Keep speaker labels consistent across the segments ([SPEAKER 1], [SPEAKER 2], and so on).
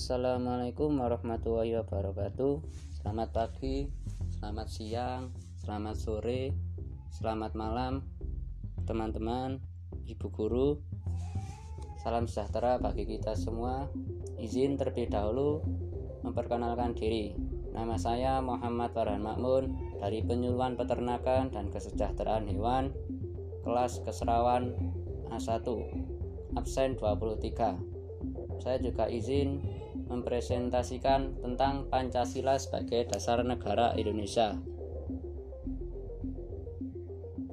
[SPEAKER 1] Assalamualaikum warahmatullahi wabarakatuh. Selamat pagi, selamat siang, selamat sore, selamat malam Teman-teman, ibu guru. Salam sejahtera bagi kita semua. Izin terlebih dahulu memperkenalkan diri. Nama saya Muhammad Farhan Makmun Dari Penyuluhan Peternakan dan Kesejahteraan Hewan Kelas Keserawan A1 Absen 23 saya juga izin mempresentasikan tentang Pancasila sebagai dasar negara Indonesia.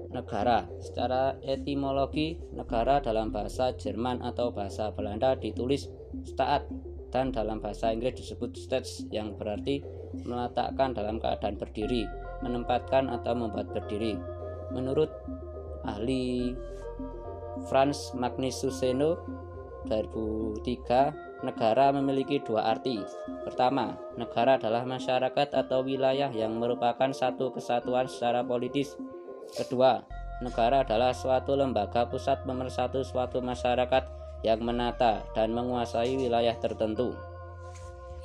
[SPEAKER 1] Negara secara etimologi negara dalam bahasa Jerman atau bahasa Belanda ditulis staat dan dalam bahasa Inggris disebut states yang berarti meletakkan dalam keadaan berdiri, menempatkan atau membuat berdiri. Menurut ahli Franz Magnus Suseno 2003 negara memiliki dua arti. Pertama, negara adalah masyarakat atau wilayah yang merupakan satu kesatuan secara politis. Kedua, negara adalah suatu lembaga pusat pemersatu suatu masyarakat yang menata dan menguasai wilayah tertentu.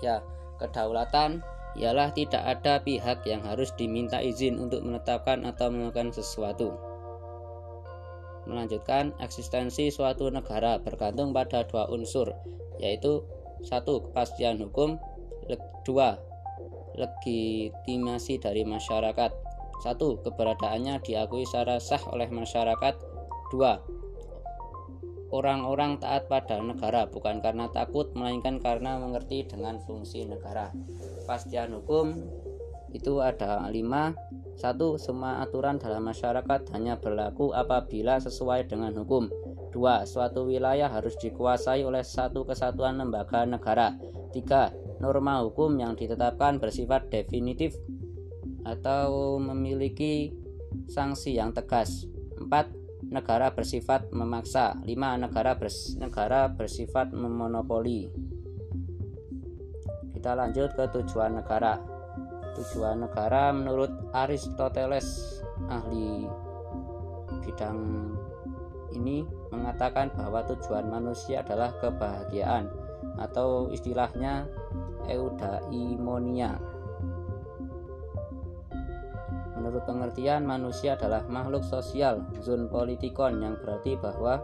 [SPEAKER 1] Ya, kedaulatan ialah tidak ada pihak yang harus diminta izin untuk menetapkan atau melakukan sesuatu melanjutkan eksistensi suatu negara bergantung pada dua unsur yaitu satu kepastian hukum dua legitimasi dari masyarakat. Satu keberadaannya diakui secara sah oleh masyarakat. Dua orang-orang taat pada negara bukan karena takut melainkan karena mengerti dengan fungsi negara. Kepastian hukum itu ada lima. Satu, semua aturan dalam masyarakat hanya berlaku apabila sesuai dengan hukum. Dua, suatu wilayah harus dikuasai oleh satu kesatuan lembaga negara. Tiga, norma hukum yang ditetapkan bersifat definitif atau memiliki sanksi yang tegas. Empat, negara bersifat memaksa. Lima, negara, bers negara bersifat memonopoli. Kita lanjut ke tujuan negara. Tujuan negara menurut Aristoteles, ahli bidang ini mengatakan bahwa tujuan manusia adalah kebahagiaan atau istilahnya eudaimonia. Menurut pengertian manusia adalah makhluk sosial, zon politikon yang berarti bahwa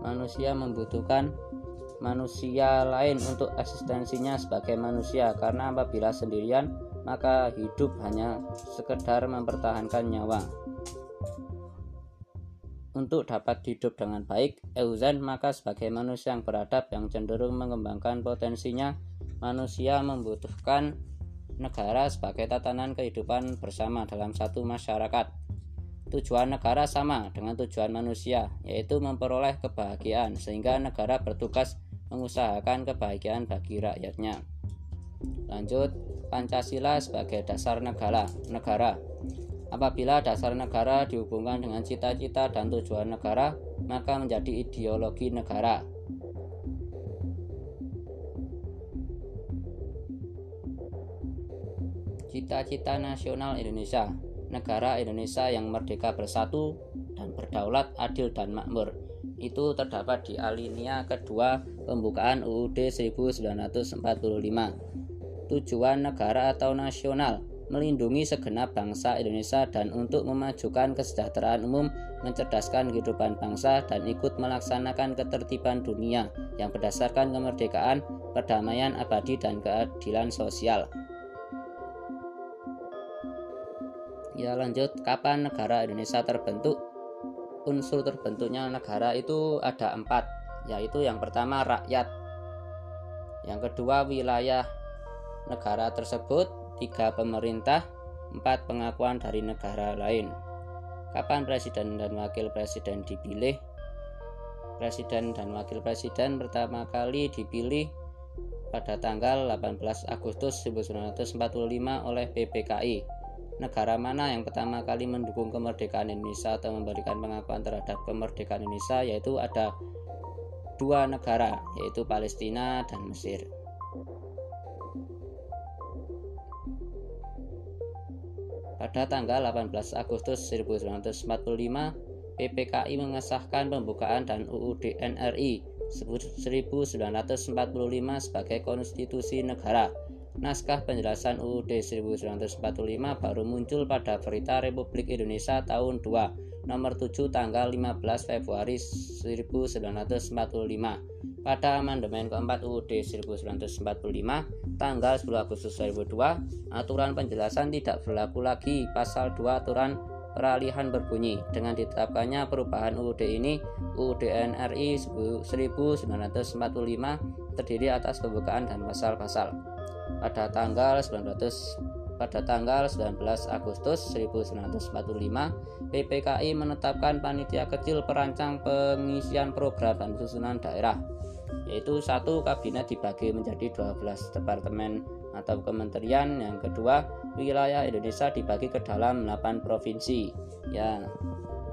[SPEAKER 1] manusia membutuhkan manusia lain untuk eksistensinya sebagai manusia karena apabila sendirian maka hidup hanya sekedar mempertahankan nyawa. Untuk dapat hidup dengan baik, Euzen maka sebagai manusia yang beradab yang cenderung mengembangkan potensinya, manusia membutuhkan negara sebagai tatanan kehidupan bersama dalam satu masyarakat. Tujuan negara sama dengan tujuan manusia, yaitu memperoleh kebahagiaan, sehingga negara bertugas mengusahakan kebahagiaan bagi rakyatnya. Lanjut, Pancasila sebagai dasar negara. Negara. Apabila dasar negara dihubungkan dengan cita-cita dan tujuan negara, maka menjadi ideologi negara. Cita-cita nasional Indonesia, negara Indonesia yang merdeka bersatu dan berdaulat, adil dan makmur. Itu terdapat di alinea kedua pembukaan UUD 1945 tujuan negara atau nasional, melindungi segenap bangsa Indonesia dan untuk memajukan kesejahteraan umum, mencerdaskan kehidupan bangsa dan ikut melaksanakan ketertiban dunia yang berdasarkan kemerdekaan, perdamaian abadi dan keadilan sosial. Ya lanjut, kapan negara Indonesia terbentuk? Unsur terbentuknya negara itu ada empat, yaitu yang pertama rakyat, yang kedua wilayah negara tersebut, tiga pemerintah, empat pengakuan dari negara lain. Kapan presiden dan wakil presiden dipilih? Presiden dan wakil presiden pertama kali dipilih pada tanggal 18 Agustus 1945 oleh PPKI. Negara mana yang pertama kali mendukung kemerdekaan Indonesia atau memberikan pengakuan terhadap kemerdekaan Indonesia yaitu ada dua negara yaitu Palestina dan Mesir. Pada tanggal 18 Agustus 1945, PPKI mengesahkan pembukaan dan UUD NRI 1945 sebagai konstitusi negara. Naskah penjelasan UUD 1945 baru muncul pada Berita Republik Indonesia tahun 2 nomor 7 tanggal 15 Februari 1945. Pada amandemen keempat UUD 1945 tanggal 10 Agustus 2002, aturan penjelasan tidak berlaku lagi. Pasal 2 aturan peralihan berbunyi dengan ditetapkannya perubahan UUD ini UUD NRI 1945 terdiri atas pembukaan dan pasal-pasal pada tanggal 19 pada tanggal 19 Agustus 1945 PPKI menetapkan panitia kecil perancang pengisian program dan susunan daerah yaitu satu kabinet dibagi menjadi 12 departemen atau kementerian. Yang kedua wilayah Indonesia dibagi ke dalam 8 provinsi. Ya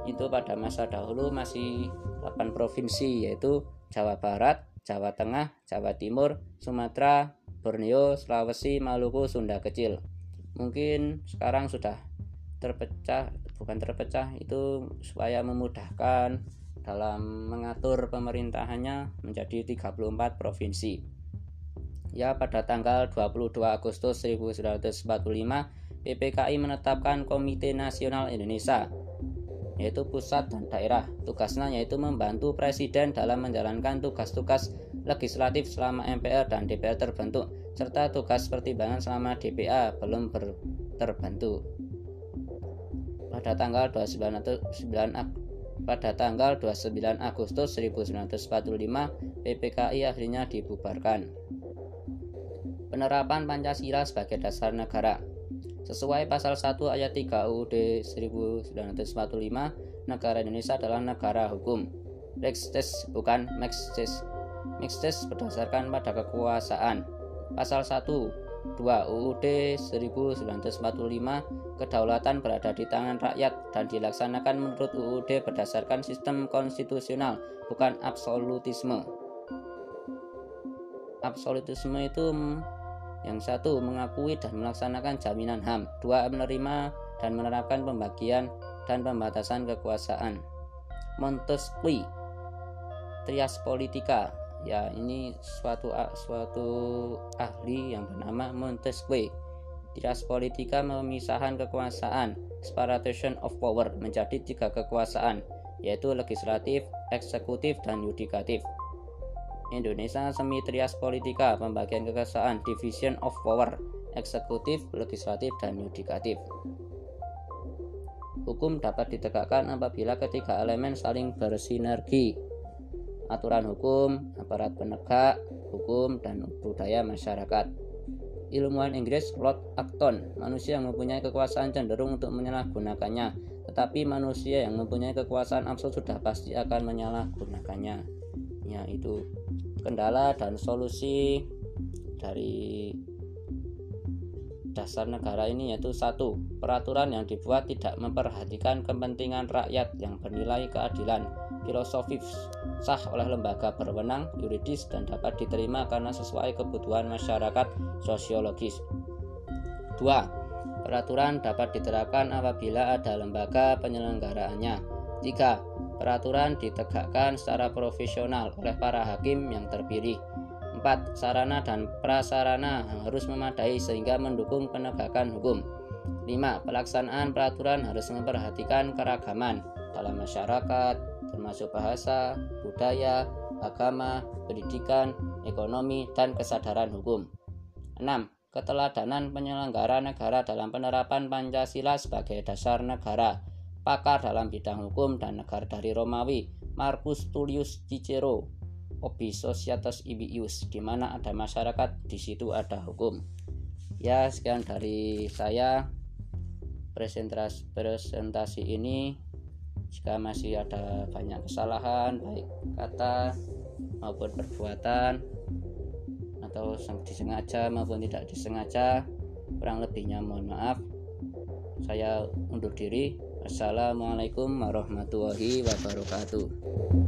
[SPEAKER 1] itu pada masa dahulu masih 8 provinsi yaitu Jawa Barat, Jawa Tengah, Jawa Timur, Sumatera, Borneo, Sulawesi, Maluku, Sunda Kecil mungkin sekarang sudah terpecah bukan terpecah itu supaya memudahkan dalam mengatur pemerintahannya menjadi 34 provinsi ya pada tanggal 22 Agustus 1945 PPKI menetapkan Komite Nasional Indonesia yaitu pusat dan daerah. Tugasnya yaitu membantu presiden dalam menjalankan tugas-tugas legislatif selama MPR dan DPR terbentuk serta tugas pertimbangan selama DPA belum terbentuk. Pada tanggal 29 pada tanggal 29 Agustus 1945 PPKI akhirnya dibubarkan penerapan Pancasila sebagai dasar negara. Sesuai pasal 1 ayat 3 UUD 1945, negara Indonesia adalah negara hukum. Rextes bukan Maxtes. Maxtes berdasarkan pada kekuasaan. Pasal 1 2 UUD 1945 kedaulatan berada di tangan rakyat dan dilaksanakan menurut UUD berdasarkan sistem konstitusional bukan absolutisme absolutisme itu yang satu, mengakui dan melaksanakan jaminan HAM. Dua, menerima dan menerapkan pembagian dan pembatasan kekuasaan. Montesquieu, Trias Politika. Ya, ini suatu suatu ahli yang bernama Montesquieu. Trias Politika memisahkan kekuasaan, separation of power menjadi tiga kekuasaan, yaitu legislatif, eksekutif, dan yudikatif. Indonesia Semi Trias Politika, pembagian kekuasaan, division of power, eksekutif, legislatif, dan yudikatif. Hukum dapat ditegakkan apabila ketiga elemen saling bersinergi. Aturan hukum, aparat penegak, hukum, dan budaya masyarakat. Ilmuwan Inggris Lord Acton, manusia yang mempunyai kekuasaan cenderung untuk menyalahgunakannya, tetapi manusia yang mempunyai kekuasaan absolut sudah pasti akan menyalahgunakannya. Ya, itu kendala dan solusi dari dasar negara ini yaitu satu peraturan yang dibuat tidak memperhatikan kepentingan rakyat yang bernilai keadilan filosofis sah oleh lembaga berwenang yuridis dan dapat diterima karena sesuai kebutuhan masyarakat sosiologis dua peraturan dapat diterapkan apabila ada lembaga penyelenggaraannya tiga Peraturan ditegakkan secara profesional oleh para hakim yang terpilih. 4. Sarana dan prasarana harus memadai sehingga mendukung penegakan hukum. 5. Pelaksanaan peraturan harus memperhatikan keragaman dalam masyarakat, termasuk bahasa, budaya, agama, pendidikan, ekonomi, dan kesadaran hukum. 6. Keteladanan penyelenggara negara dalam penerapan Pancasila sebagai dasar negara pakar dalam bidang hukum dan negara dari Romawi, Marcus Tullius Cicero, Obi Societas Ibius, di mana ada masyarakat, di situ ada hukum. Ya, sekian dari saya presentasi, presentasi ini. Jika masih ada banyak kesalahan, baik kata maupun perbuatan, atau disengaja maupun tidak disengaja, kurang lebihnya mohon maaf. Saya undur diri. Assalamualaikum warahmatullahi wabarakatuh